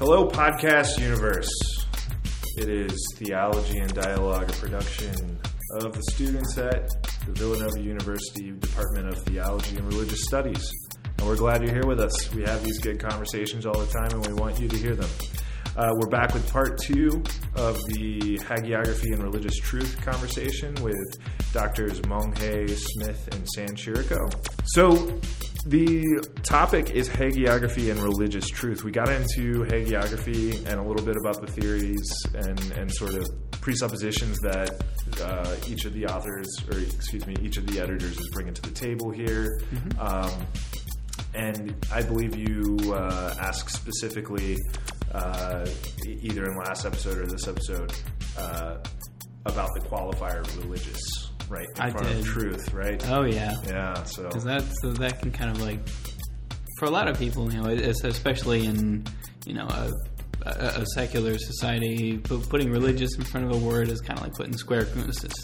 Hello, Podcast Universe. It is Theology and Dialogue, a production of the students at the Villanova University Department of Theology and Religious Studies. And we're glad you're here with us. We have these good conversations all the time, and we want you to hear them. Uh, we're back with part two of the hagiography and religious truth conversation with doctors Monge, Smith, and San Chirico. So, the topic is hagiography and religious truth. We got into hagiography and a little bit about the theories and, and sort of presuppositions that uh, each of the authors, or excuse me, each of the editors is bringing to the table here. Um, and I believe you uh, asked specifically, uh, either in last episode or this episode, uh, about the qualifier religious, right? In I front did. of truth, right? Oh yeah, Yeah, so. because that so that can kind of like for a lot of people, you know, especially in you know a, a, a secular society, pu- putting religious in front of a word is kind of like putting square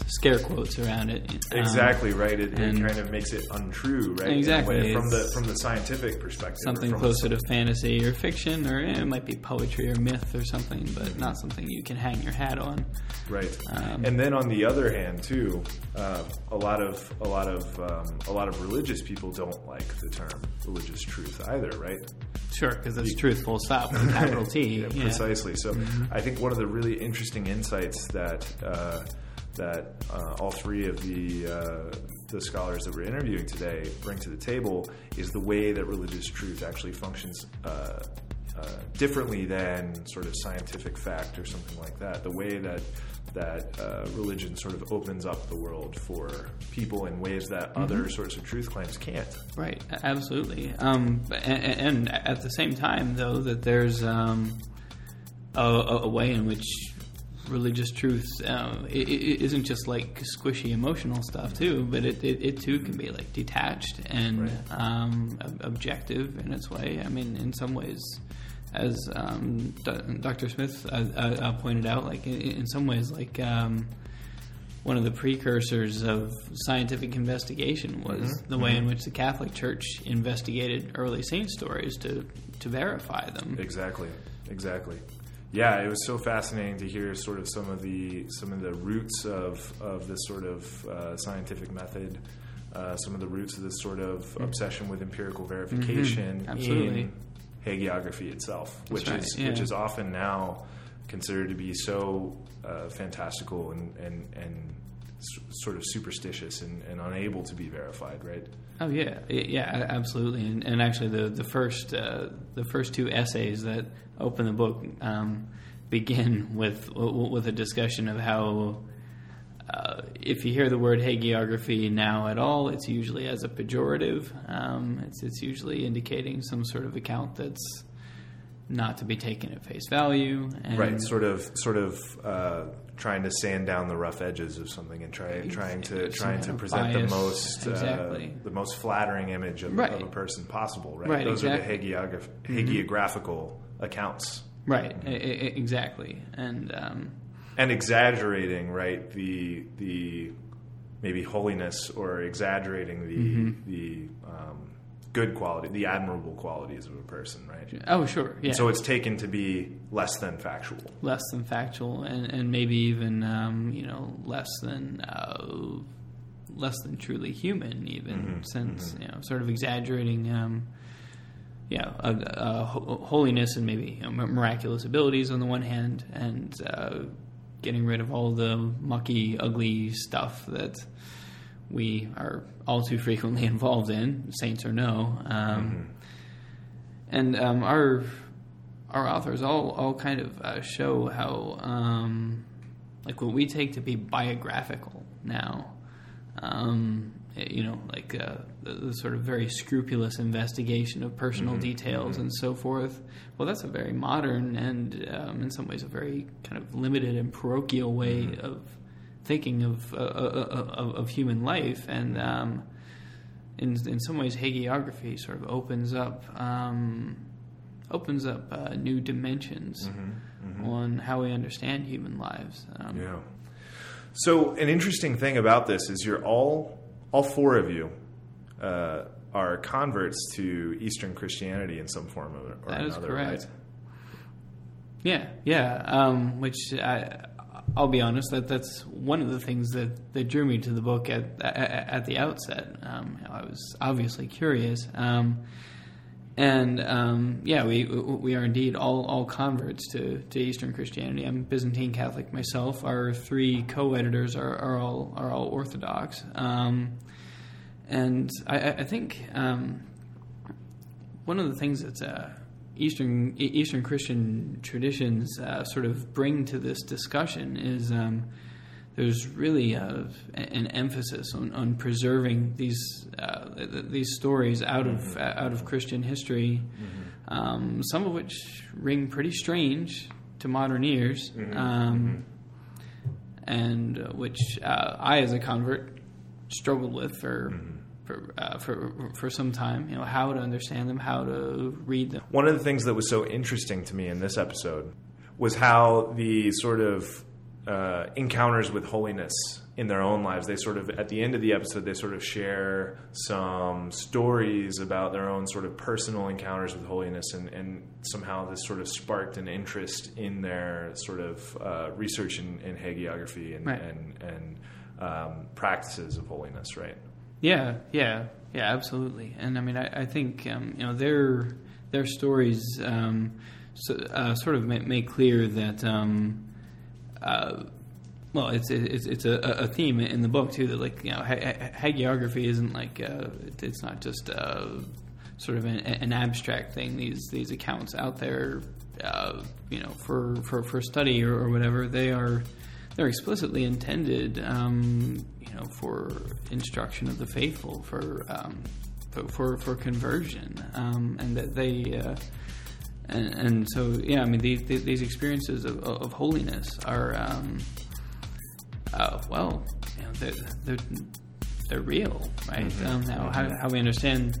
scare quotes around it. Um, Exactly right. It, it kind of makes it untrue, right? Exactly. from the from the scientific perspective. Something closer to fantasy or fiction, or eh, it might be poetry or myth or something, but not something you can hang your hat on. right. Um, and then on the other hand, too, uh, a lot of a lot of um, a lot of religious people don't like the term religious truth either, right? Sure, because it's truth, full stop, with capital T. Yeah, yeah. precisely. So Mm-hmm. I think one of the really interesting insights that uh, that uh, all three of the uh, the scholars that we're interviewing today bring to the table is the way that religious truth actually functions. Uh, uh, differently than sort of scientific fact or something like that. The way that that uh, religion sort of opens up the world for people in ways that Mm-hmm. other sorts of truth claims can't. Right, absolutely. Um, and, and at the same time, though, that there's um, a, a way in which religious truth uh, i i isn't just like squishy emotional stuff too, but it, it, it too can be like detached and Right. um, ob- objective in its way. I mean, in some ways, as um, D- Dr. Smith uh, uh, uh, pointed out, like in, in some ways, like. Um, one of the precursors of scientific investigation was Mm-hmm. the way in which the Catholic Church investigated early saint stories to to verify them. Exactly, exactly. Yeah, it was so fascinating to hear sort of some of the some of the roots of of this sort of uh, scientific method, uh, some of the roots of this sort of obsession with empirical verification Mm-hmm. In hagiography itself, which right, is yeah. which is often now considered to be so uh, fantastical and and and s- sort of superstitious and, and unable to be verified, right? Oh yeah, yeah, absolutely. And, and actually, the the first uh, the first two essays that open the book um, begin with with a discussion of how. Uh, if you hear the word hagiography now at all, it's usually as a pejorative. Um, it's, it's usually indicating some sort of account that's not to be taken at face value. And right sort of sort of uh, trying to sand down the rough edges of something and try, trying to trying to present bias. the most Exactly. uh, the most flattering image of, Right. of a person possible right, Right, those exactly. are the hagiograph- hagiographical accounts Right, I- I- exactly. And um, and exaggerating right the the maybe holiness or exaggerating the Mm-hmm. the um, good quality the admirable qualities of a person right oh, sure, yeah. so it's taken to be less than factual less than factual and, and maybe even um, you know less than uh, less than truly human even Mm-hmm, since you know sort of exaggerating um, yeah uh, uh, holiness and maybe you know, miraculous abilities on the one hand and uh, getting rid of all the mucky ugly stuff that we are all too frequently involved in saints or no um, and um, our our authors all all kind of uh, show how um, like what we take to be biographical now. Um, you know, like uh, the, the sort of very scrupulous investigation of personal details and so forth. Well, that's a very modern and, um, in some ways, a very kind of limited and parochial way of thinking of uh, uh, uh, of, of human life. And um, in in some ways, hagiography sort of opens up um, opens up uh, new dimensions on how we understand human lives. Um, Yeah. So an interesting thing about this is you're all all four of you uh, are converts to Eastern Christianity in some form or, or That is another, correct. right? Yeah, yeah. Um, which I, I'll be honest that that's one of the things that, that drew me to the book at at, at the outset. Um, I was obviously curious, um, and um, yeah, we we are indeed all, all converts to, to Eastern Christianity. I'm Byzantine Catholic myself. Our three co-editors are, are all are all Orthodox, um, and I, I think um, one of the things that's uh, Eastern Eastern Christian traditions uh, sort of bring to this discussion is um, there's really a, an emphasis on, on preserving these uh, these stories out of mm-hmm. out of Christian history, mm-hmm. um, some of which ring pretty strange to modern ears, mm-hmm. um, mm-hmm. and which uh, I, as a convert, struggled with for mm-hmm for, uh, for for some time. You know how to understand them, how to read them. One of the things that was so interesting to me in this episode was how the sort of uh, encounters with holiness in their own lives. They sort of at the end of the episode they sort of share some stories about their own sort of personal encounters with holiness, and, and somehow this sort of sparked an interest in their sort of uh, research in, in hagiography and right. and, and um, practices of holiness. Right. Yeah, yeah, yeah, absolutely. And I mean, I, I think um, you know their their stories um, so, uh, sort of make, make clear that. Um, uh, well, it's it's it's a, a, theme in the book too that like you know hagiography isn't like uh, it's not just uh, sort of an, an, abstract thing. These these accounts out there, uh, you know, for, for, for study or, or, whatever, they are they're explicitly intended, um, you know, for instruction of the faithful, for um, for for conversion, um, and that they. And, and, so, yeah, I mean, these, these experiences of, of holiness are, um, uh, well, you know, they're, they're, they're real, right? Mm-hmm. Um, now, how, how we understand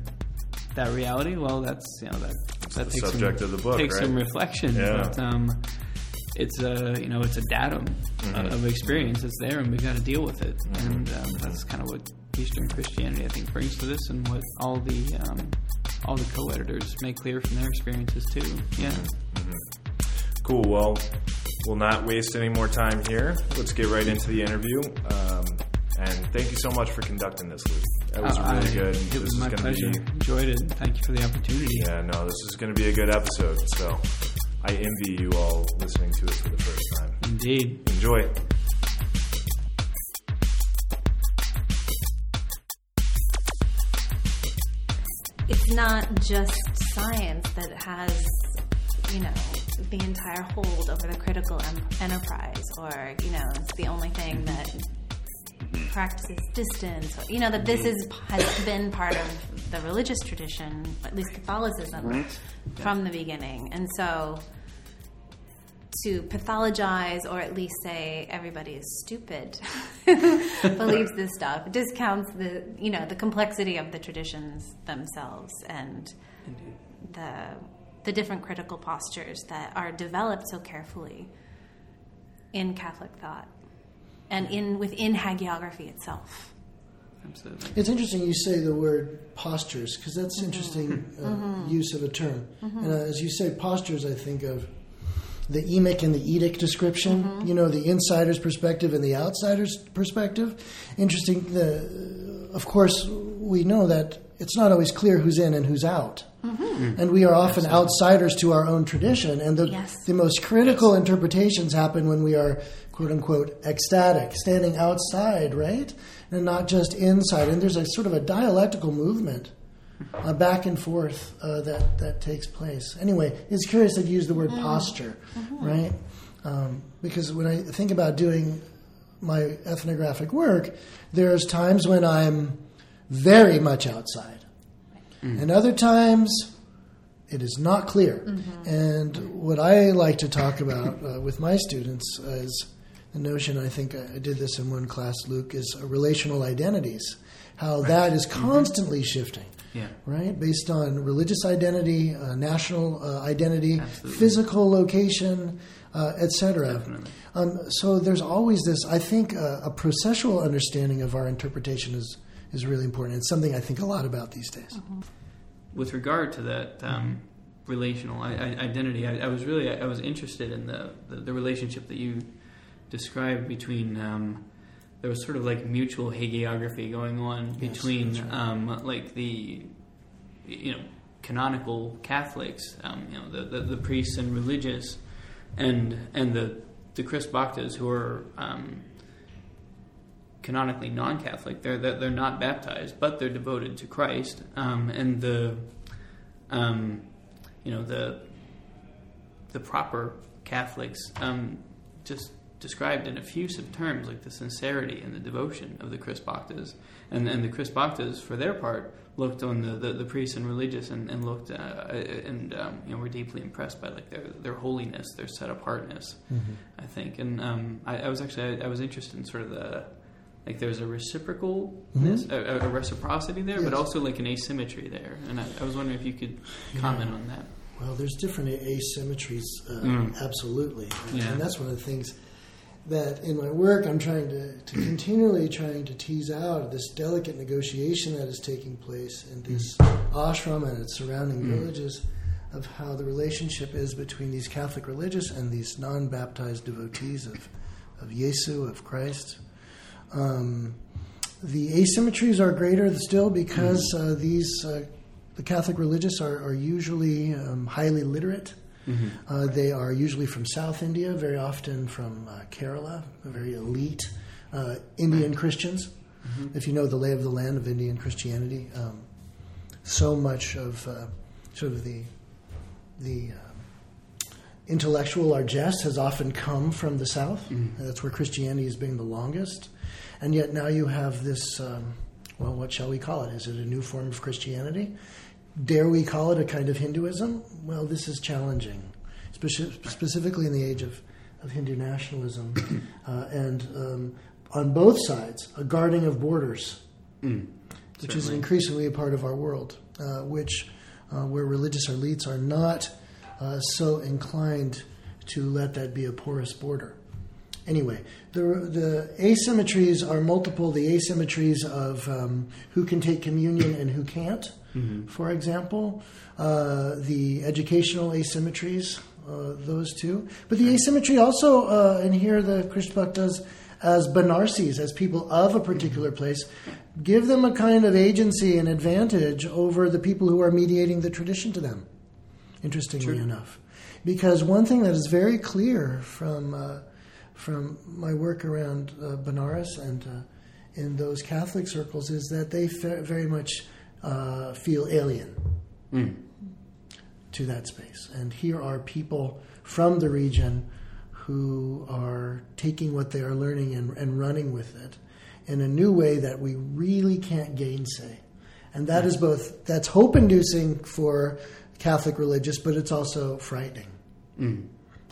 that reality, well, that's you know that that takes subject some, of the book, takes right? some reflection. Yeah. But, um, it's a you know it's a datum mm-hmm. of experience that's there, and we've got to deal with it. Mm-hmm. And um, that's kind of what Eastern Christianity I think brings to this, and what all the um, all the co-editors make clear from their experiences too. Yeah. Mm-hmm. Cool. Well, we'll not waste any more time here. Let's get right into the interview. Um, and thank you so much for conducting this, Luke. That was uh, really I, good. It this was my pleasure. Be, Enjoyed it. Thank you for the opportunity. Yeah, no, this is going to be a good episode. So I envy you all listening to it for the first time. Indeed. Enjoy. Not just science that has, you know, the entire hold over the critical em- enterprise, or you know, it's the only thing mm-hmm. that mm-hmm. practices distance. Or, you know that this mm-hmm. is has been part of the religious tradition, at least Catholicism, right. from the beginning, and so to pathologize or at least say everybody is stupid believes this stuff discounts the you know the complexity of the traditions themselves and Indeed. the the different critical postures that are developed so carefully in Catholic thought and in within hagiography itself. Absolutely. It's interesting you say the word postures because that's mm-hmm. interesting uh, mm-hmm. use of a term. Mm-hmm. And uh, as you say postures, I think of the emic and the etic description. Mm-hmm. You know, the insider's perspective and the outsider's perspective. Interesting. The, of course, we know that it's not always clear who's in and who's out. Mm-hmm. And we are often Absolutely. outsiders to our own tradition. And the, yes. the most critical yes. interpretations happen when we are, quote unquote, ecstatic, standing outside, right? And not just inside. And there's a sort of a dialectical movement uh, back and forth uh, that that takes place. Anyway, it's curious that you use the word mm-hmm. posture, mm-hmm. right? Um, because when I think about doing my ethnographic work, there's times when I'm very much outside, mm-hmm. and other times it is not clear. Mm-hmm. And what I like to talk about uh, with my students is the notion. I think I did this in one class, Luke, is relational identities. How right. that is mm-hmm. constantly shifting yeah. right? Based on religious identity, uh, national uh, identity, Absolutely. physical location, uh, etc. Um, so there's always this. I think uh, a processual understanding of our interpretation is is really important. It's something I think a lot about these days. Mm-hmm. With regard to that um, relational I, I, identity. I, I, was really I was interested in the, the, the relationship that you described between. Um, there was sort of like mutual hagiography going on Yes, between right. um, like the you know canonical Catholics, um, you know the, the, the priests and religious, and and the the Khrist Bhaktas who are um, canonically non-Catholic. They're, they're they're not baptized, but they're devoted to Christ. Um, and the um, you know the the proper Catholics um, just described in effusive terms, like the sincerity and the devotion of the Khrist Bhaktas. And, and the Khrist Bhaktas, for their part, looked on the, the, the priests and religious and, and looked uh, and um, you know were deeply impressed by like their their holiness, their set apartness. I think, and um, I, I was actually I, I was interested in sort of the like there's a reciprocalness, a, a reciprocity there, but also like an asymmetry there. And I, I was wondering if you could comment on that. Well, there's different asymmetries, uh, Mm. absolutely, and, Yeah. and that's one of the things that in my work I'm trying to, to continually trying to tease out this delicate negotiation that is taking place in this ashram and its surrounding villages of how the relationship is between these Catholic religious and these non-baptized devotees of of Yesu of Christ. Um, the asymmetries are greater still because uh, these uh, the Catholic religious are, are usually um, highly literate. Uh, they are usually from South India, very often from uh, Kerala, very elite uh, Indian Christians. If you know the lay of the land of Indian Christianity, um, so much of uh, sort of the the uh, intellectual largesse has often come from the South. And that's where Christianity has been the longest. And yet now you have this, um, well, what shall we call it? Is it a new form of Christianity? Dare we call it a kind of Hinduism? Well, this is challenging, speci- specifically in the age of, of Hindu nationalism. uh, and um, on both sides, a guarding of borders which is increasingly a part of our world, uh, which uh, where religious elites are not uh, so inclined to let that be a porous border. Anyway, the the asymmetries are multiple. The asymmetries of um, who can take communion and who can't, for example, uh, the educational asymmetries, uh, those two. But the asymmetry also, uh, and here the Krishna Bhaktas as Banarsis, as people of a particular place, give them a kind of agency and advantage over the people who are mediating the tradition to them. Interestingly enough, because one thing that is very clear from uh, from my work around uh, Benares and uh, in those Catholic circles is that they very much uh, feel alien to that space. And here are people from the region who are taking what they are learning and, and running with it in a new way that we really can't gainsay. And that is both, that's hope inducing for Catholic religious, but it's also frightening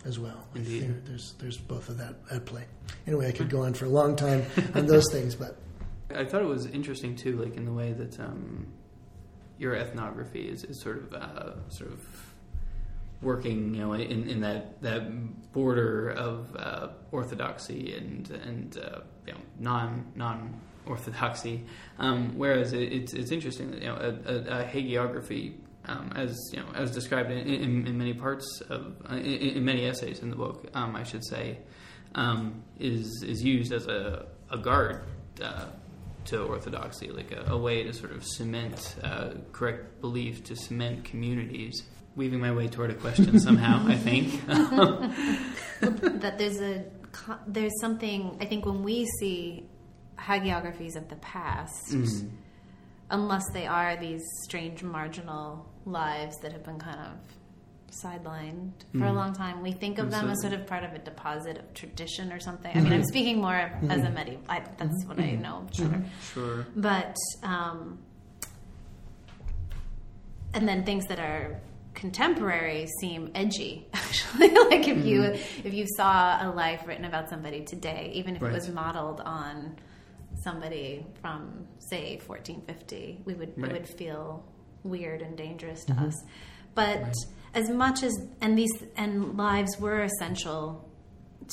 as well. There's, there's both of that at play. Anyway, I could go on for a long time on those things, but I thought it was interesting too, like in the way that um, your ethnography is, is sort of uh, sort of working, you know, in, in that that border of uh, orthodoxy and and uh, you know non non orthodoxy. Um, whereas it, it's it's interesting that you know a, a, a hagiography. Um, as you know, as described in, in, in many parts of in, in many essays in the book, um, I should say, um, is is used as a, a guard uh, to orthodoxy, like a, a way to sort of cement uh, correct belief, to cement communities. Weaving my way toward a question somehow, I think. that there's a there's something I think when we see hagiographies of the past, unless they are these strange marginal lives that have been kind of sidelined for a mm-hmm. long time, we think of them as sort of part of a deposit of tradition or something. I mean, I'm mm-hmm. speaking more mm-hmm. as a medieval. I, that's what I know. Sure. sure. but um, and then things that are contemporary seem edgy actually like if you if you saw a life written about somebody today even if Right. it was modeled on somebody from say 1450 we would Right. it would feel weird and dangerous to us but as much as and these and lives were essential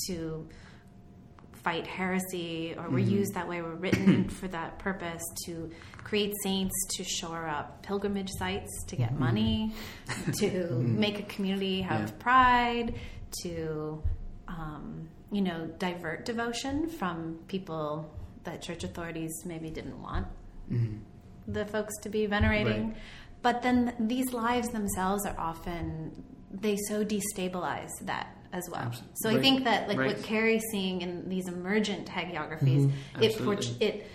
to fight heresy or were mm-hmm. used that way, were written for that purpose to create saints to shore up pilgrimage sites, to get mm-hmm. money, to mm-hmm. make a community have Yeah. pride, to um, you know divert devotion from people that church authorities maybe didn't want the folks to be venerating. Right. But then these lives themselves are often they so destabilize that as well. Abs- So I think that like Right. what Kerry's seeing in these emergent hagiographies, mm-hmm. it port- it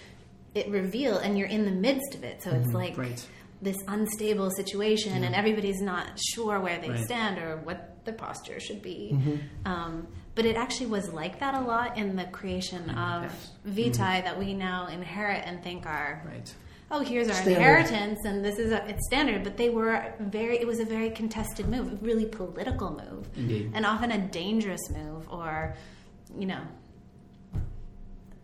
it reveal and you're in the midst of it. So it's mm-hmm. like Right. this unstable situation and everybody's not sure where they Right. stand or what the posture should be. Mm-hmm. Um, but it actually was like that a lot in the creation of past. Vitae that we now inherit and think are Right. Oh here's our Standard. inheritance and this is a, it's standard but they were very it was a very contested move a really political move Indeed. and often a dangerous move or you know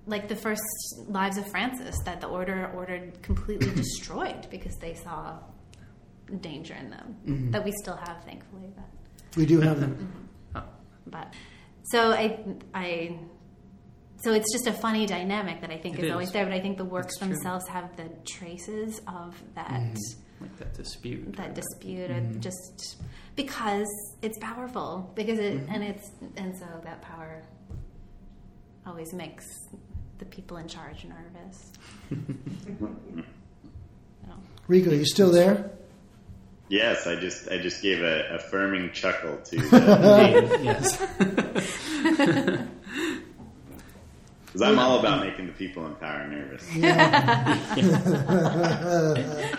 like the first lives of francis that the order ordered completely destroyed because they saw danger in them mm-hmm. that we still have thankfully but We do have them. Oh, but so I, I, so it's just a funny dynamic that I think is always there. But I think the works That's true. themselves have the traces of that like that dispute. that dispute, Mm-hmm. just because it's powerful, because it and it's and so that power always makes the people in charge nervous. So. Rico, you still there? Yes, I just I just gave a affirming chuckle to the, Indeed, yes. Because I'm all about making the people in power nervous.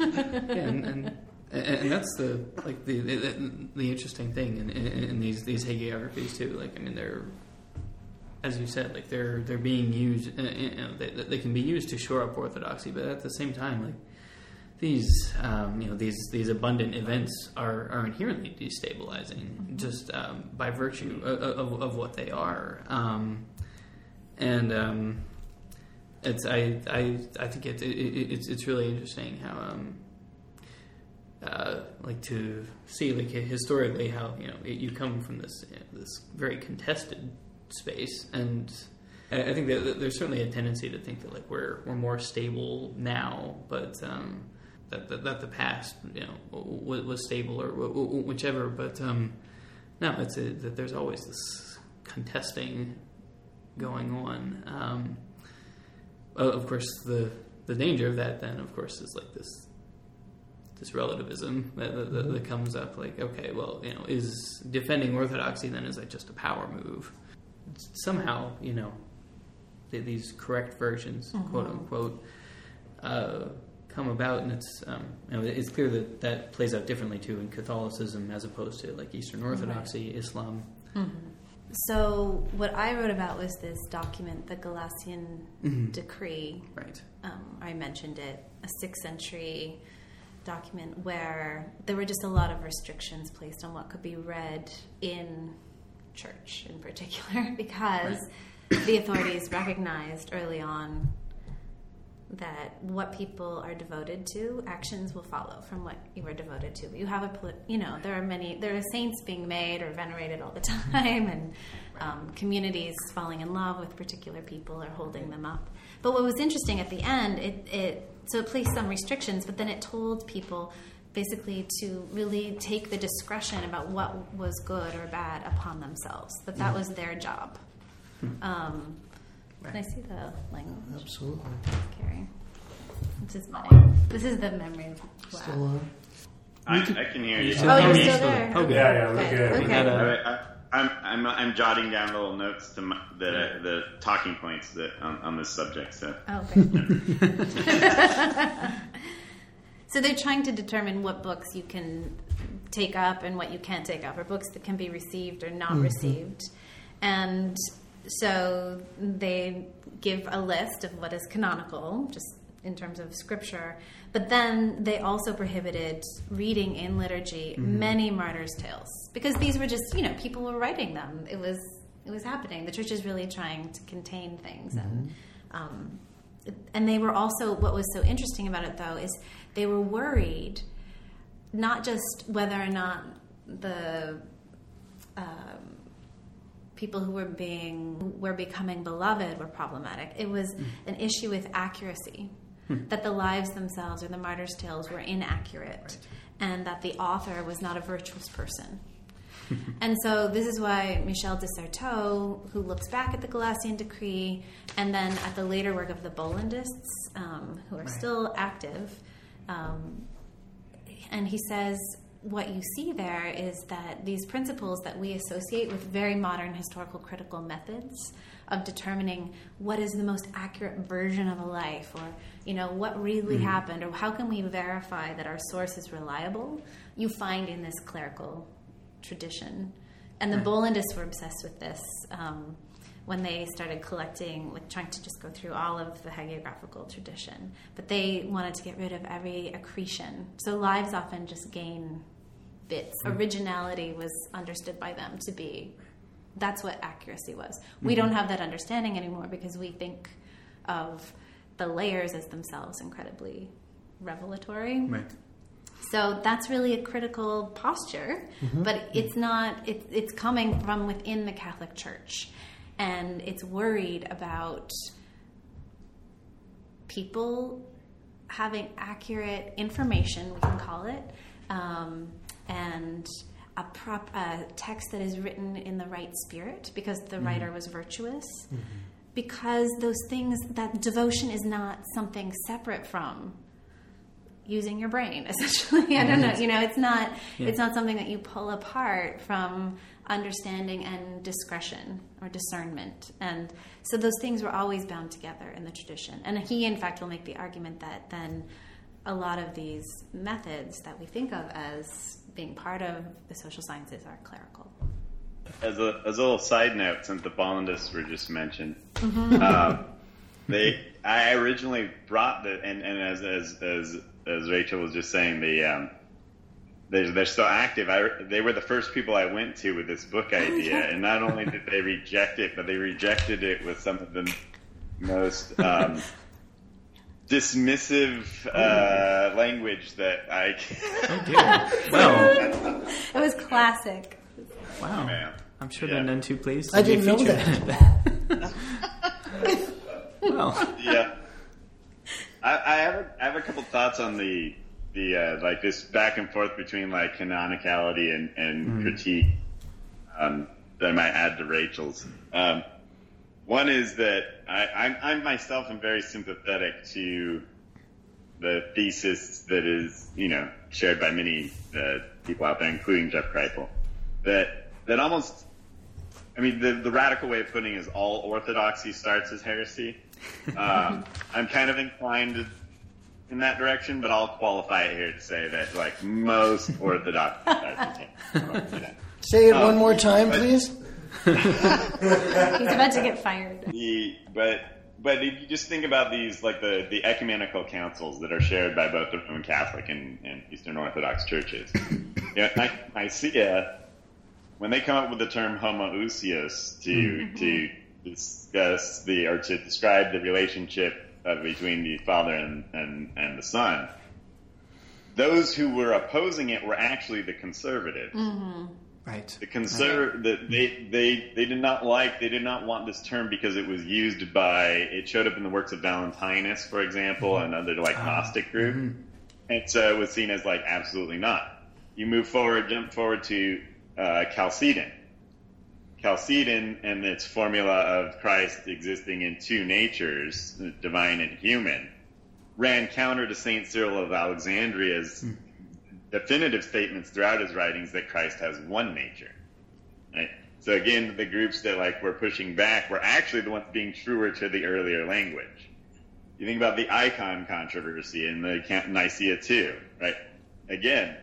Yeah, and, and and that's the like the the, the interesting thing in, in, in these these hagiographies too. Like I mean, they're as you said, like they're they're being used. Uh, you know, they, they can be used to shore up orthodoxy, but at the same time, like these um, you know these these abundant events are, are inherently destabilizing just um, by virtue of, of, of what they are. Um, and um, it's I I I think it, it, it, it's it's really interesting how um uh, like to see like historically how you know it, you come from this you know, this very contested space. And I think that there's certainly a tendency to think that like we're we're more stable now but um that that, that the past you know was, was stable or wh- wh- whichever. But um no it's a, that there's always this contesting going on um of course, the the danger of that then, of course, is like this this relativism that, that, that, that comes up. Like, okay, well, you know, is defending orthodoxy then is that just a power move? Somehow, you know, th- these correct versions, quote unquote, uh, come about, and it's um, you know, it's clear that that plays out differently too in Catholicism as opposed to like Eastern Orthodoxy, Islam. So what I wrote about was this document, the Gelasian Decree. Right. Um, I mentioned it, a sixth century document where there were just a lot of restrictions placed on what could be read in church, in particular, because the authorities recognized early on that what people are devoted to, actions will follow from what you are devoted to. You have a, you know, there are many, there are saints being made or venerated all the time, and um, communities falling in love with particular people or holding them up. But what was interesting at the end, it, it so it placed some restrictions, but then it told people basically to really take the discretion about what was good or bad upon themselves. That that was their job. Um, Can I see the language? Absolutely. Kerry. This is my. This is the memory. Wow. Still on. I, I can hear you. Oh, you're Okay. still there. Okay. Yeah, yeah, we're Okay. good. Okay. We had I, a- I, I'm, I'm I'm jotting down little notes to my, the the talking points that on, on this subject. So Oh, great. so they're trying to determine what books you can take up and what you can't take up, or books that can be received or not mm-hmm. received. And so they give a list of what is canonical, just in terms of scripture. But then they also prohibited reading in liturgy many martyrs' tales because these were just you know people were writing them. It was it was happening. The church is really trying to contain things and. Um, and they were also what was so interesting about it though is they were worried not just whether or not the um, people who were being were becoming beloved were problematic. It was an issue with accuracy. That the lives themselves or the martyrs' tales were inaccurate, and that the author was not a virtuous person. and so this is why Michel de Certeau, who looks back at the Gelasian decree and then at the later work of the Bollandists, um, who are still active, um, and he says what you see there is that these principles that we associate with very modern historical critical methods of determining what is the most accurate version of a life or you know what really happened or how can we verify that our source is reliable you find in this clerical tradition. And the Bollandists were obsessed with this um, when they started collecting, like trying to just go through all of the hagiographical tradition. But they wanted to get rid of every accretion. So lives often just gain bits. Mm-hmm. Originality was understood by them to be that's what accuracy was. We mm-hmm. don't have that understanding anymore because we think of the layers as themselves incredibly revelatory. Right. So that's really a critical posture, mm-hmm. but it's not. It, it's coming from within the Catholic Church, and it's worried about people having accurate information. We can call it, um, and a prop a text that is written in the right spirit because the writer was virtuous. Because those things that devotion is not something separate from using your brain essentially i don't know you know it's not it's not something that you pull apart from understanding and discretion or discernment. And so those things were always bound together in the tradition. And he in fact will make the argument that then a lot of these methods that we think of as being part of the social sciences are clerical. As a, as a little side note, since the Bollandists were just mentioned, um, they I originally brought the and, and as, as as as Rachel was just saying, the um, they're, they're so active. I, they were the first people I went to with this book idea, and not only did they reject it, but they rejected it with some of the most um, dismissive uh, language that I. Oh dear. Well, it was classic wow. Man. I'm sure Yeah. they're none too pleased. I to be didn't know featured. that. well, yeah. I, I have a, I have a couple thoughts on the the uh, like this back and forth between like canonicality and, and critique um, that I might add to Rachel's. Um, one is that I, I'm, I myself am very sympathetic to the thesis that is you know shared by many uh, people out there, including Jeff Kripal, that that almost I mean, the, the radical way of putting it is all orthodoxy starts as heresy. Um, I'm kind of inclined in that direction, but I'll qualify it here to say that, like, most orthodox starts. Say it Um, one more time, but- please. he's about to get fired. The, but but if you just think about these, like the, the ecumenical councils that are shared by both the Roman Catholic and, and Eastern Orthodox churches, yeah, Ni- Nicaea, when they come up with the term homoousios to to discuss the or to describe the relationship uh, between the Father and, and and the Son, those who were opposing it were actually the conservatives. right. The conserv the, they they they did not like they did not want this term because it was used by it showed up in the works of Valentinus, for example, and other like Gnostic group, and so it was seen as like absolutely not. You move forward, jump forward to uh, Chalcedon. Chalcedon and its formula of Christ existing in two natures, divine and human, ran counter to Saint Cyril of Alexandria's hmm. definitive statements throughout his writings that Christ has one nature. Right? So again, the groups that like were pushing back were actually the ones being truer to the earlier language. You think about the icon controversy in the Ca- Nicaea too, right? Again,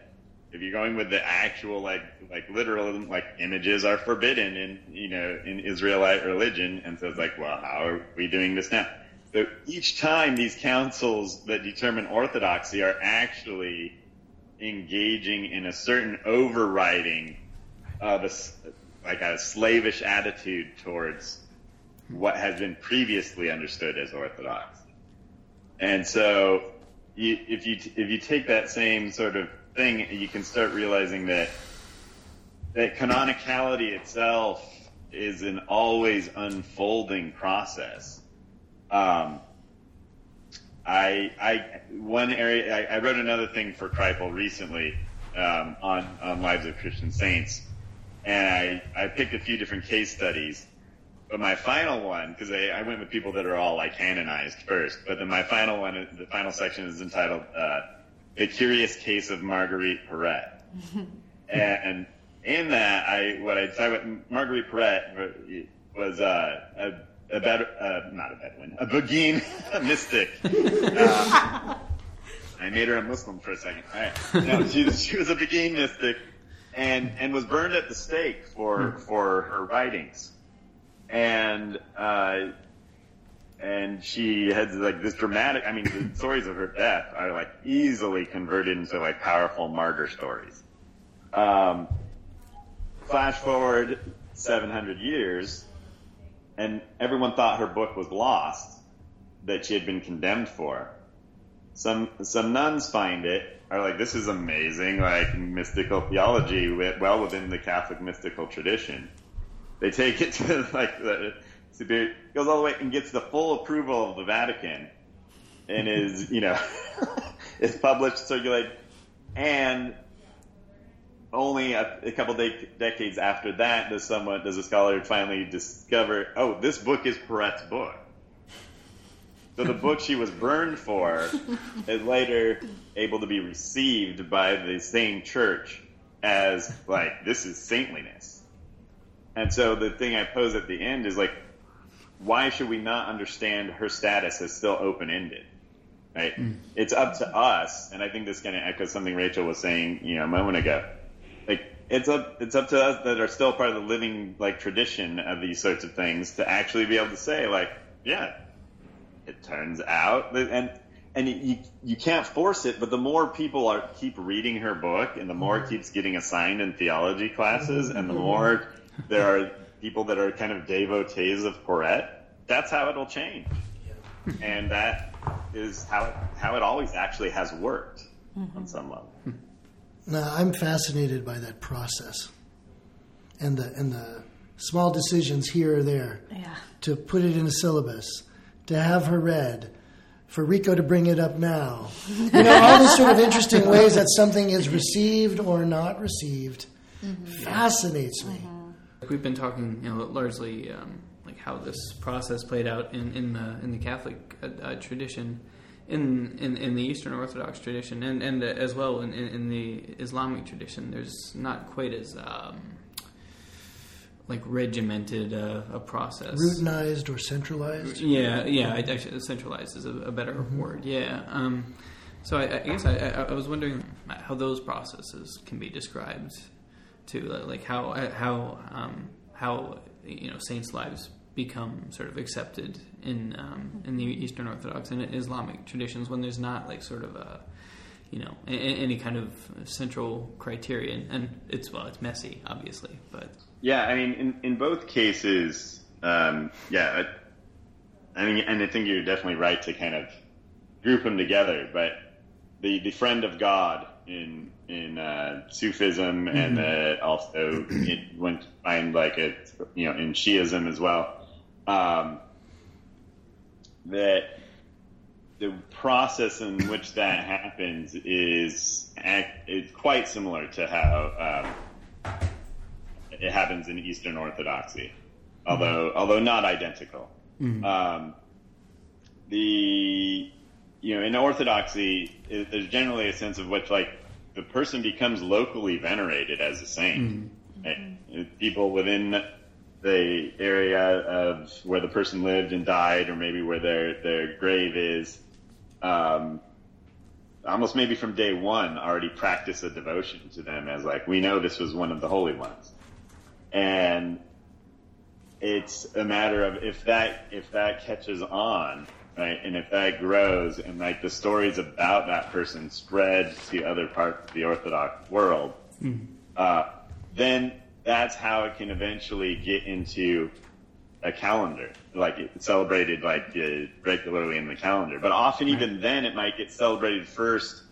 if you're going with the actual like like literal like images are forbidden in you know in Israelite religion, and so it's like, well, how are we doing this now? So each time these councils that determine orthodoxy are actually engaging in a certain overriding of a like a slavish attitude towards what has been previously understood as orthodox. And so, you, if you if you take that same sort of thing, you can start realizing that that canonicality itself is an always unfolding process. Um, I, I, one area, I, I wrote another thing for Kripal recently um, on on lives of Christian saints, and I, I picked a few different case studies. But my final one, because I, I went with people that are all like canonized first, but then my final one, the final section is entitled uh, "The Curious Case of Marguerite Porete," and in that, I what I about Marguerite Porete was uh, a, a Bed, uh, not a Bedouin, a Beguine a mystic. Um, I made her a Muslim for a second. All right. No, she, she was a Beguine mystic, and and was burned at the stake for for her writings, and uh, and she had like this dramatic. I mean, the stories of her death are like easily converted into like powerful martyr stories. Um, flash forward 700 years, and everyone thought her book was lost, that she had been condemned for. Some some nuns find it, are like, this is amazing, like mystical theology, well within the Catholic mystical tradition. They take it to like the superior, goes all the way and gets the full approval of the Vatican, and is you know is published, circulated, and only a, a couple de- decades after that does someone does a scholar finally discover oh this book is Porete's book. So the book she was burned for is later able to be received by the same church as like this is saintliness. And so the thing I pose at the end is like why should we not understand her status as still open ended right? Mm. it's up to us and I think this kind of echoes something Rachel was saying you know a moment ago. Like it's up it's up to us that are still part of the living like tradition of these sorts of things to actually be able to say like yeah it turns out and and you you can't force it but the more people are keep reading her book and the more it keeps getting assigned in theology classes and the more there are people that are kind of devotees of Porete that's how it'll change and that is how it, how it always actually has worked mm-hmm. on some level now, I'm fascinated by that process and the and the small decisions here or there yeah. to put it in a syllabus, to have her read, for Rico to bring it up now. You know, all these sort of interesting ways that something is received or not received mm-hmm. fascinates me. Mm-hmm. We've been talking, you know, largely um, like how this process played out in, in the in the Catholic uh, uh, tradition in, in, in the Eastern Orthodox tradition and, and as well in, in the Islamic tradition, there's not quite as um, like regimented uh, a process, routinized or centralized. Yeah, yeah. I, actually, centralized is a, a better mm-hmm. word. Yeah. Um, so I, I guess I, I, was wondering how those processes can be described, too, like how how um, how you know saints' lives become sort of accepted in um, in the Eastern Orthodox and Islamic traditions when there's not like sort of a you know any kind of central criterion and it's well it's messy obviously but yeah I mean in, in both cases um, yeah I, I mean and I think you're definitely right to kind of group them together but the the friend of God in in uh, Sufism mm-hmm. and uh, also it went to find like it you know in Shiism as well um, that the process in which that happens is, is quite similar to how um, it happens in Eastern Orthodoxy, although mm-hmm. although not identical. Mm-hmm. Um, the you know in Orthodoxy, there's generally a sense of which like the person becomes locally venerated as a saint. Mm-hmm. Right? People within the area of where the person lived and died, or maybe where their their grave is, um, almost maybe from day one, already practice a devotion to them as like we know this was one of the holy ones, and it's a matter of if that if that catches on, right, and if that grows, and like the stories about that person spread to other parts of the Orthodox world, mm. uh, then that's how it can eventually get into a calendar, like it's celebrated like uh, regularly in the calendar. But often, even then, it might get celebrated first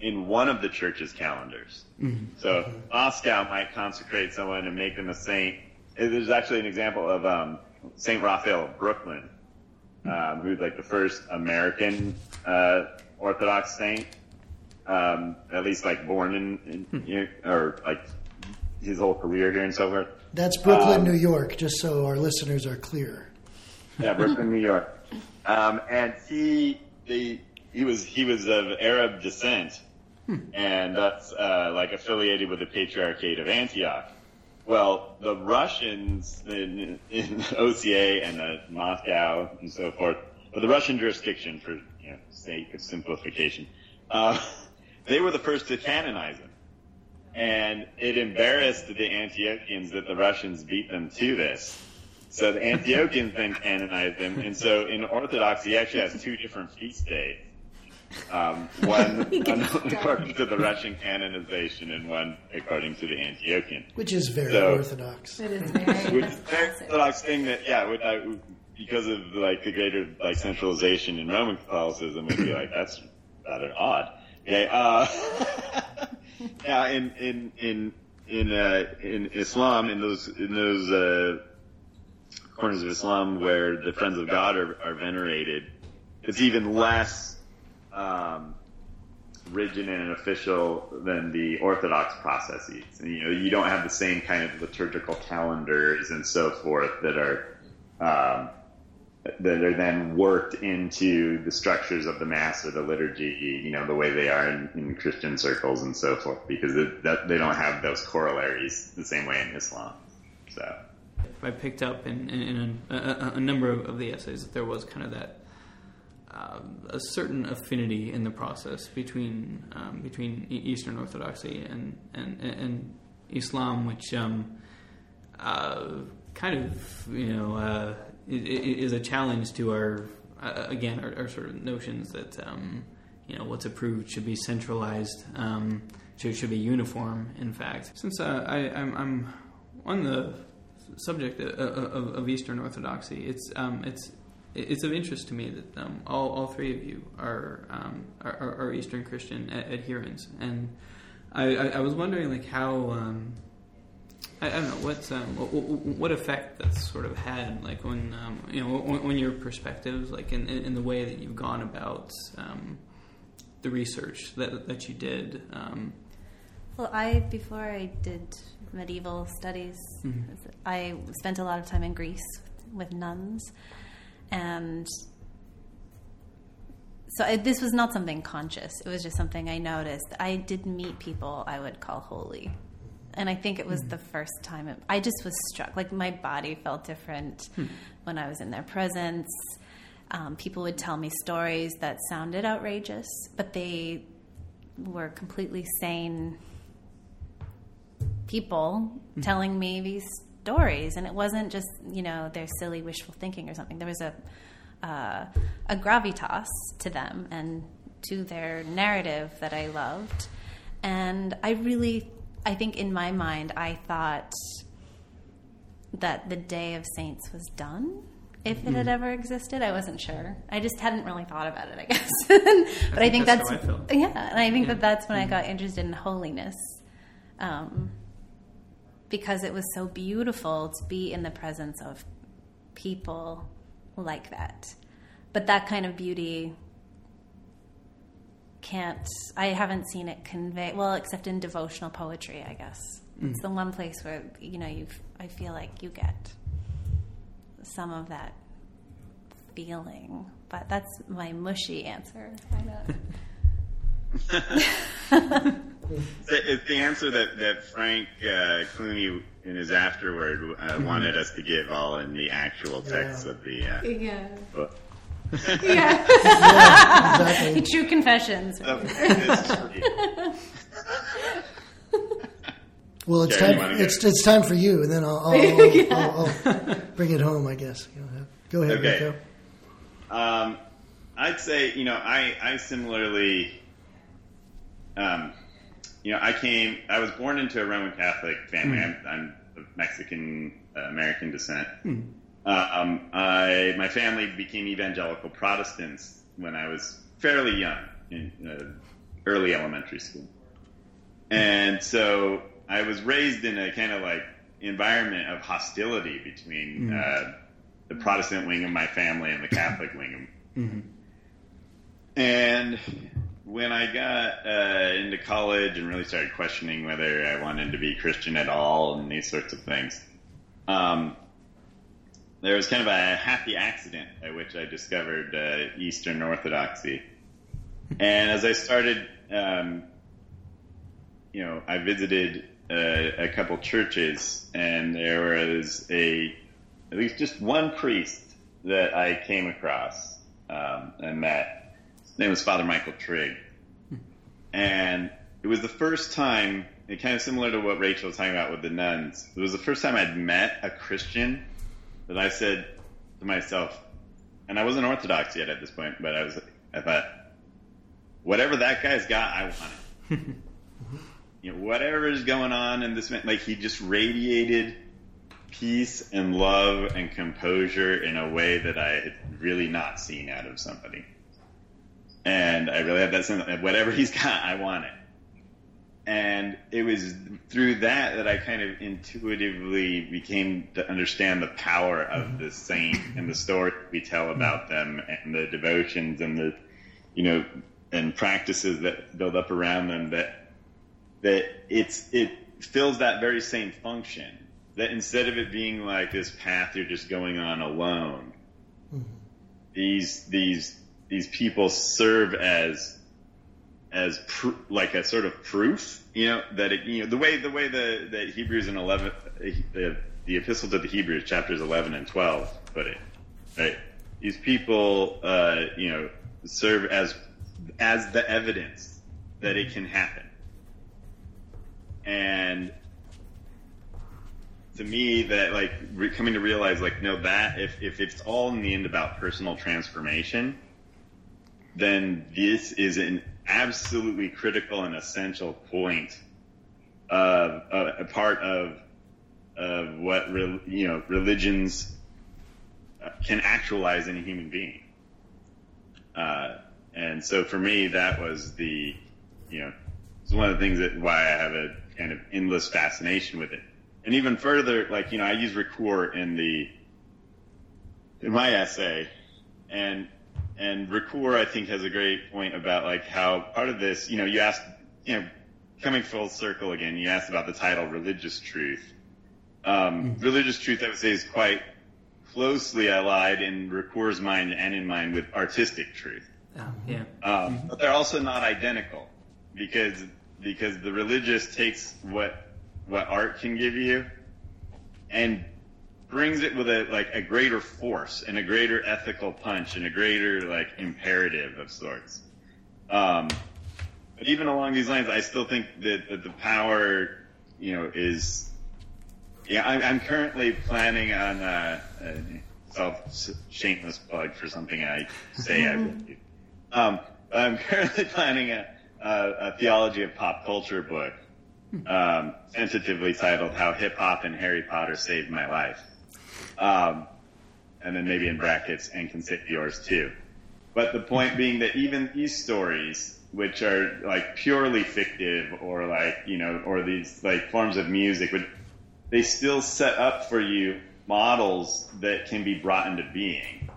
in one of the church's calendars. Mm-hmm. So Moscow might consecrate someone and make them a saint there's actually an example of um, Saint Raphael of Brooklyn, um, who's like the first American uh, Orthodox saint, um, at least like born in, in you or like his whole career here and so forth. That's Brooklyn, Um, New York, just so our listeners are clear. Yeah, Brooklyn, New York. Um, and he, they, he was he was of Arab descent, and that's uh, like affiliated with the Patriarchate of Antioch. Well, the Russians in, in OCA and uh, Moscow and so forth, but the Russian jurisdiction, for you know, sake of simplification, uh, they were the first to canonize him. And it embarrassed the Antiochians that the Russians beat them to this. So the Antiochians then canonized him, and so in Orthodoxy, he actually has two different feast days. Um, one, one according to the Russian canonization, and one according to the Antiochian. Which is very So- orthodox. It is very Which is Orthodox thing that, yeah, would, I, because of like the greater like centralization in Roman Catholicism, would be like that's rather odd. Okay, uh, yeah, in in in in uh, in Islam, in those in those uh, corners of Islam where the friends of God are, are venerated, it's even less um, rigid and official than the Orthodox processes. And, you know, you don't have the same kind of liturgical calendars and so forth that are um, that are then worked into the structures of the Mass or the liturgy, you know, the way they are in, in Christian circles and so forth, because it, that, they don't have those corollaries the same way in Islam. So. I picked up in, in, in a, a, a number of, of the essays that there was kind of that um, a certain affinity in the process between um, between Eastern Orthodoxy and and, and Islam, which um, uh, kind of you know uh, is a challenge to our uh, again our, our sort of notions that um, you know what's approved should be centralized, um, should should be uniform. In fact, since uh, I, I'm, I'm on the subject of, of, of Eastern Orthodoxy, it's it's it's of interest to me that um, all, all three of you are um, are, are- Eastern Christian a- adherents, and I, I, I was wondering like how um, I, I don't know what, um, what what effect that's sort of had like when um, you know when, when your perspectives like in, in, in the way that you've gone about um, the research that that you did. Um, Well, I before I did medieval studies, I spent a lot of time in Greece with nuns, and so I, this was not something conscious. It was just something I noticed. I did meet people I would call holy, and I think it was the first time it, I just was struck. Like my body felt different when I was in their presence. Um, people would tell me stories that sounded outrageous, but they were completely sane people telling me these stories, and it wasn't just you know their silly wishful thinking or something. There was a uh, a gravitas to them and to their narrative that I loved, and I really, I think in my mind, I thought that the Day of Saints was done. If it had ever existed, I wasn't sure. I just hadn't really thought about it, I guess. but I think, think that's that's, I felt. yeah, and I think Yeah. that that's when I got interested in holiness, um, because it was so beautiful to be in the presence of people like that. But that kind of beauty can't. I haven't seen it convey well, except in devotional poetry, I guess. It's mm. the one place where you know you. I feel like you get some of that feeling, but that's my mushy answer. I know. It's the answer that, that Frank uh, Clooney in his afterword uh, wanted us to give all in the actual text Yeah. of the uh, yeah. book. Yeah. Exactly. True confessions. Well, it's Jerry, time. It's it's time for you, and then I'll I'll, I'll, I'll, I'll bring it home. I guess. Go ahead, Go ahead Okay. Rico. Um, I'd say, you know, I, I similarly, um, you know, I came, I was born into a Roman Catholic family. I'm, I'm of Mexican uh, American descent. Uh, um, I, my family became evangelical Protestants when I was fairly young, in uh, early elementary school. And so I was raised in a kind of like environment of hostility between uh, the Protestant wing of my family and the Catholic wing. Of, And when I got uh, into college and really started questioning whether I wanted to be Christian at all and these sorts of things, um, there was kind of a happy accident at which I discovered uh, Eastern Orthodoxy. And as I started, um, you know, I visited uh, a couple churches, and there was a at least just one priest that I came across um, and met. His name was Father Michael Trigg, and it was the first time. It kind of similar to what Rachel was talking about with the nuns. It was the first time I'd met a Christian that I said to myself, and I wasn't Orthodox yet at this point, but I was. I thought, whatever that guy's got, I want it. Mm-hmm. you know, whatever is going on in this man, like he just radiated peace and love and composure in a way that I had really not seen out of somebody. And I really had that sense that whatever he's got, I want it. And it was through that that I kind of intuitively became to understand the power of mm-hmm. the saint and the story we tell mm-hmm. about them and the devotions and the, you know, and practices that build up around them that that it's it fills that very same function. That instead of it being like this path you're just going on alone, mm-hmm. these these these people serve as as pr- like a sort of proof, you know, that it, you know the way the way the that Hebrews in eleven the the epistle to the Hebrews chapters eleven and twelve put it, right? These people, uh, you know, serve as as the evidence that it can happen. And to me, that like re- coming to realize, like, no, that if if it's all in the end about personal transformation, then this is an absolutely critical and essential point of a part of of what re- you know religions uh, can actualize in a human being. Uh, and so for me, that was the, you know, it's one of the things that why I have a kind of endless fascination with it. And even further, like, you know, I use Ricoeur in the, in my essay and, and Ricoeur, I think, has a great point about like how part of this, you know, you asked, you know, coming full circle again, you asked about the title religious truth. Um, religious truth, I would say, is quite closely allied in Ricoeur's mind and in mine with artistic truth. Oh, yeah. Um, but they're also not identical because because the religious takes what what art can give you and brings it with a like a greater force and a greater ethical punch and a greater like imperative of sorts. Um, but even along these lines, I still think that, that the power, you know, is. Yeah, I'm, I'm currently planning on uh, a self shameless plug for something I say I will do. Um, I'm currently planning a, a, a theology of pop culture book, um, tentatively titled "How Hip Hop and Harry Potter Saved My Life," um, and then maybe in brackets "and can save yours too." But the point being that even these stories, which are like purely fictive or like you know, or these like forms of music, would they still set up for you models that can be brought into being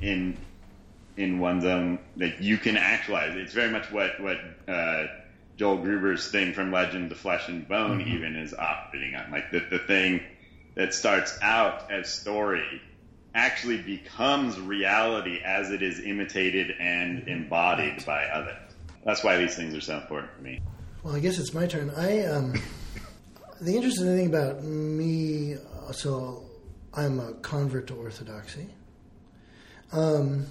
in in one's own that you can actualize. It's very much what what uh, Joel Gruber's thing from Legend to Flesh and Bone even is operating on. Like the the thing that starts out as story actually becomes reality as it is imitated and embodied by others. That's why these things are so important for me. Well, I guess it's my turn. I um, the interesting thing about me, so I'm a convert to Orthodoxy, um,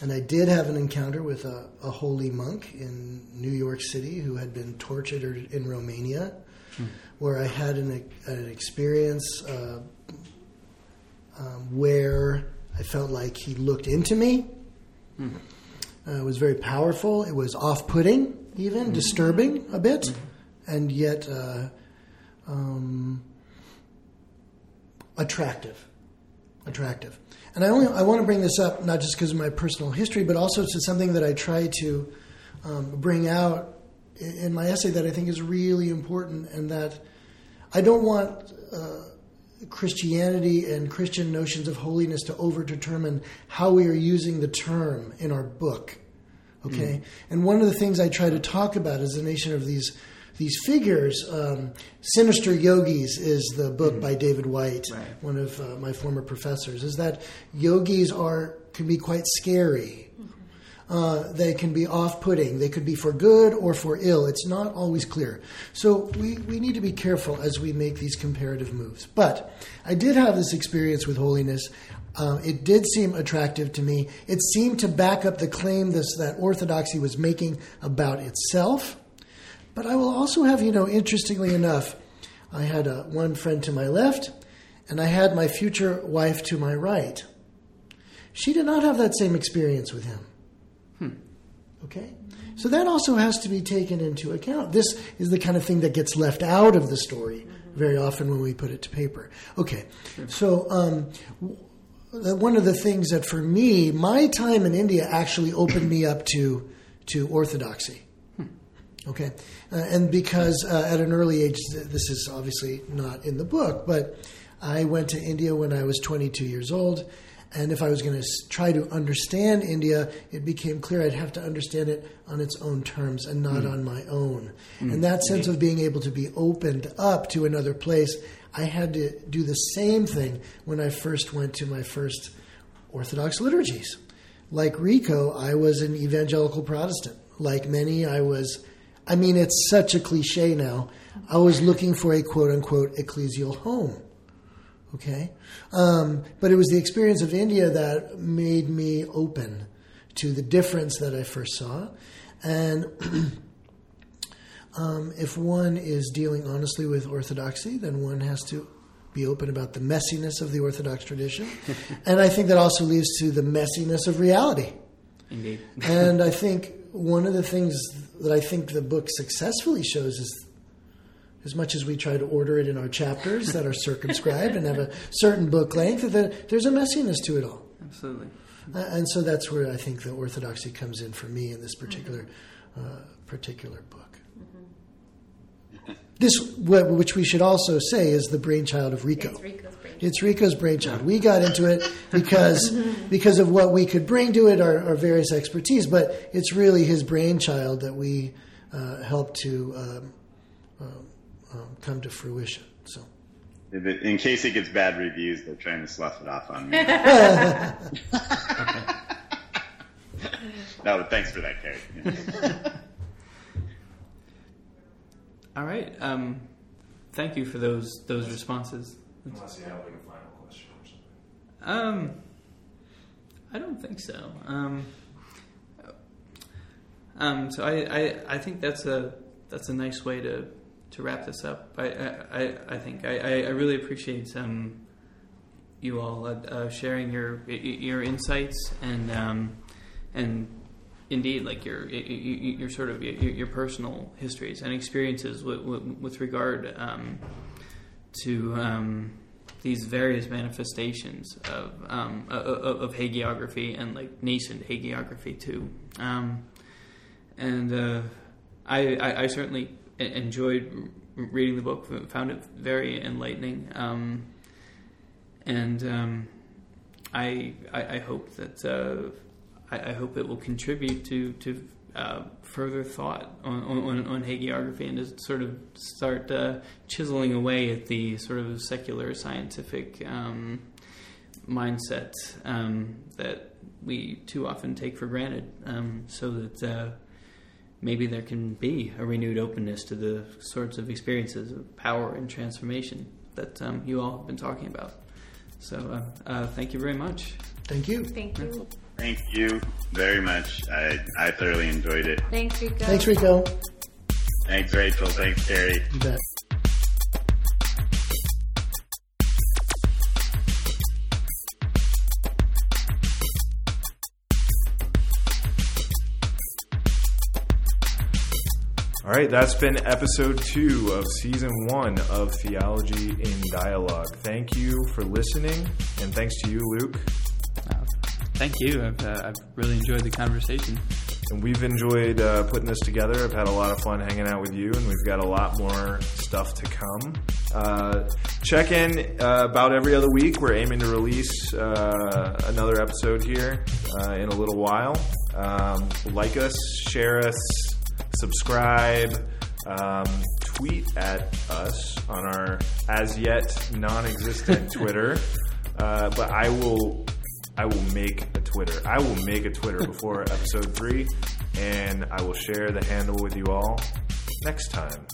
and I did have an encounter with a, a holy monk in New York City who had been tortured in Romania, where I had an, an experience uh, um, where I felt like he looked into me. Uh, it was very powerful. It was off-putting, even disturbing a bit, and yet uh, um, attractive. Attractive. And I only I want to bring this up not just because of my personal history, but also to something that I try to um, bring out in my essay that I think is really important, and that I don't want uh, Christianity and Christian notions of holiness to overdetermine how we are using the term in our book. Okay, and one of the things I try to talk about is the nation of these these figures. Um, Sinister Yogis is the book by David White, Right. one of uh, my former professors. Is that yogis are can be quite scary. Uh, they can be off-putting. They could be for good or for ill. It's not always clear. So we, we need to be careful as we make these comparative moves. But I did have this experience with holiness. Um, it did seem attractive to me. It seemed to back up the claim this, that orthodoxy was making about itself. But I will also have, you know, interestingly enough, I had uh, one friend to my left, and I had my future wife to my right. She did not have that same experience with him. Okay? So that also has to be taken into account. This is the kind of thing that gets left out of the story very often when we put it to paper. Okay, so um, one of the things that for me, my time in India actually opened me up to to orthodoxy. Okay, uh, and because uh, at an early age, this is obviously not in the book, but I went to India when I was 22 years old, and if I was going to try to understand India, it became clear I'd have to understand it on its own terms and not hmm. on my own. Hmm. And that sense of being able to be opened up to another place, I had to do the same thing when I first went to my first Orthodox liturgies. Like Rico, I was an evangelical Protestant. Like many, I was, I mean, it's such a cliche now. I was looking for a quote unquote ecclesial home. Okay? Um, but it was the experience of India that made me open to the difference that I first saw. And um, if one is dealing honestly with orthodoxy, then one has to be open about the messiness of the Orthodox tradition. and I think that also leads to the messiness of reality. Indeed. and I think one of the things that I think the book successfully shows is as much as we try to order it in our chapters that are circumscribed and have a certain book length, that there's a messiness to it all. Absolutely. Uh, and so that's where I think the orthodoxy comes in for me in this particular uh, particular book. This, which we should also say, is the brainchild of Rico. It's Rico's brain. It's Rico's brainchild. We got into it because because of what we could bring to it, our, our various expertise. But it's really his brainchild that we uh, helped to um, um, come to fruition. So. If it, in case it gets bad reviews, they're trying to slough it off on me. no, but thanks for that, Kerry. All right. Um, thank you for those those responses. Unless you have like a final question or something. Um, I don't think so. Um, um, so I, I, I think that's a that's a nice way to, to wrap this up. I I, I think I, I really appreciate um, you all uh, uh, sharing your your insights and um, and indeed like your your, sort of your, personal histories and experiences with, with, regard um, to um, these various manifestations of, um, of hagiography and like nascent hagiography too. Um, and uh, I, I, certainly enjoyed reading the book. Found it very enlightening, um, and um, I, I I hope that uh, I, I hope it will contribute to to uh, further thought on, on, on hagiography and to sort of start uh, chiseling away at the sort of secular scientific um, mindset um, that we too often take for granted, um, so that uh, maybe there can be a renewed openness to the sorts of experiences of power and transformation that um, you all have been talking about. So, uh, uh, thank you very much. Thank you. Thank you. Thank you very much. I, I thoroughly enjoyed it. Thanks, Rico. Thanks, Rico. Thanks, Rachel. Thanks, Terry. You bet. Right, that's been episode two of season one of Theology in Dialogue. Thank you for listening, and thanks to you, Luke. Uh, thank you. I've, uh, I've really enjoyed the conversation. And we've enjoyed uh, putting this together. I've had a lot of fun hanging out with you, and we've got a lot more stuff to come. Uh, check in uh, about every other week. We're aiming to release uh, another episode here uh, in a little while. Um, like us, share us, subscribe, um, tweet at us on our as yet non-existent Twitter. Uh, but I will, I will make a Twitter. I will make a Twitter before episode three, and I will share the handle with you all next time.